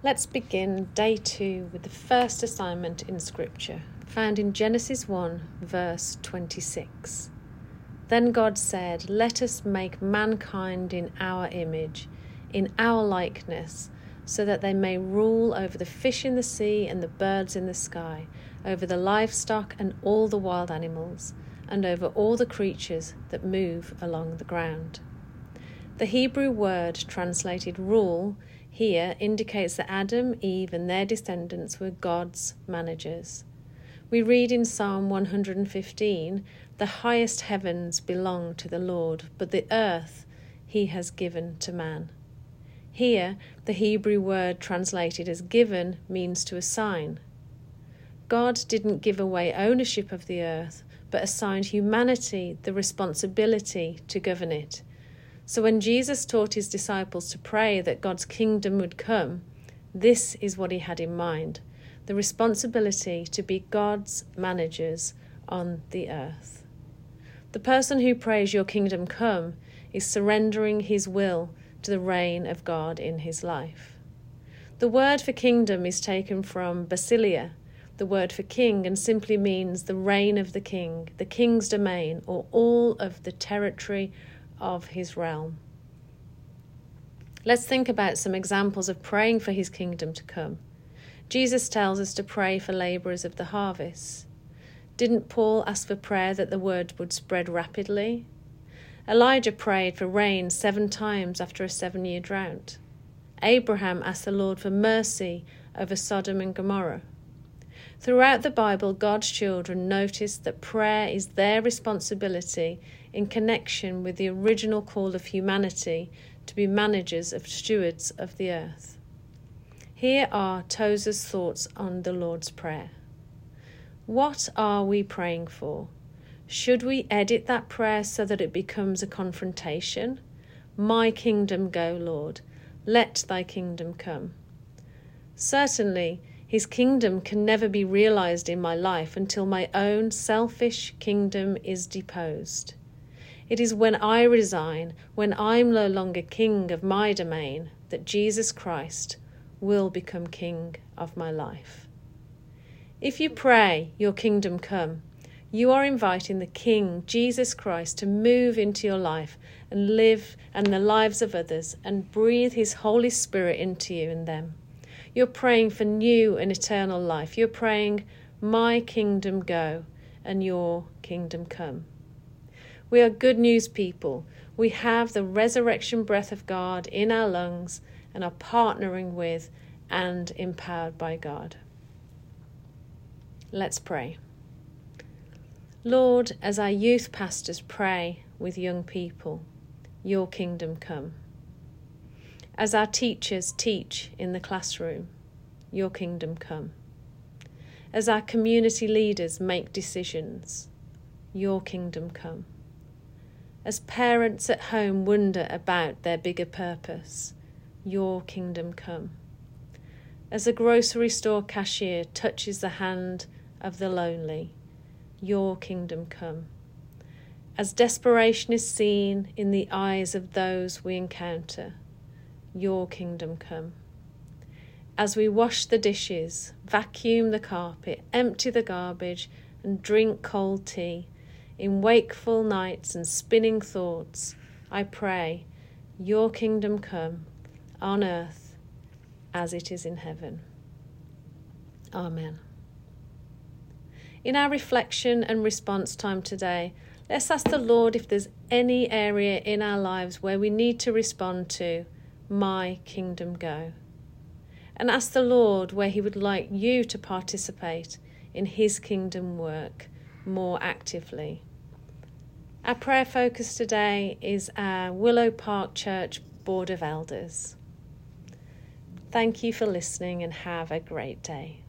Let's begin day two with the first assignment in Scripture, found in Genesis 1, verse 26. Then God said, Let us make mankind in our image, in our likeness, so that they may rule over the fish in the sea and the birds in the sky, over the livestock and all the wild animals, and over all the creatures that move along the ground. The Hebrew word translated rule here indicates that Adam, Eve, and their descendants were God's managers. We read in Psalm 115 The highest heavens belong to the Lord, but the earth he has given to man. Here, the Hebrew word translated as given means to assign. God didn't give away ownership of the earth, but assigned humanity the responsibility to govern it. So when Jesus taught his disciples to pray that God's kingdom would come, this is what he had in mind the responsibility to be God's managers on the earth. The person who prays, Your kingdom come, is surrendering his will to the reign of God in his life. The word for kingdom is taken from basileia, the word for king, and simply means the reign of the king, the king's domain, or all of the territory of his realm. Let's think about some examples of praying for his kingdom to come. Jesus tells us to pray for labourers of the harvest. Didn't Paul ask for prayer that the word would spread rapidly? Elijah prayed for rain seven times after a seven year drought. Abraham asked the Lord for mercy over Sodom and Gomorrah. Throughout the Bible, God's children noticed that prayer is their responsibility in connection with the original call of humanity to be managers of stewards of the earth. Here are Tozer's thoughts on the Lord's Prayer. What are we praying for? Should we edit that prayer so that it becomes a confrontation? My kingdom go, Lord. Let thy kingdom come. Certainly, his kingdom can never be realized in my life until my own selfish kingdom is deposed. It is when I resign, when I'm no longer king of my domain, that Jesus Christ will become king of my life. If you pray, Your kingdom come, you are inviting the King, Jesus Christ, to move into your life and live and the lives of others and breathe His Holy Spirit into you and them. You're praying for new and eternal life. You're praying, My kingdom go and your kingdom come. We are good news people. We have the resurrection breath of God in our lungs and are partnering with and empowered by God. Let's pray. Lord, as our youth pastors pray with young people, your kingdom come. As our teachers teach in the classroom, your kingdom come. As our community leaders make decisions, your kingdom come. As parents at home wonder about their bigger purpose, your kingdom come. As a grocery store cashier touches the hand of the lonely, your kingdom come. As desperation is seen in the eyes of those we encounter, your kingdom come. As we wash the dishes, vacuum the carpet, empty the garbage, and drink cold tea, in wakeful nights and spinning thoughts, I pray, Your kingdom come on earth as it is in heaven. Amen. In our reflection and response time today, let's ask the Lord if there's any area in our lives where we need to respond to my kingdom go. And ask the Lord where He would like you to participate in His kingdom work more actively. Our prayer focus today is our Willow Park Church Board of Elders. Thank you for listening and have a great day.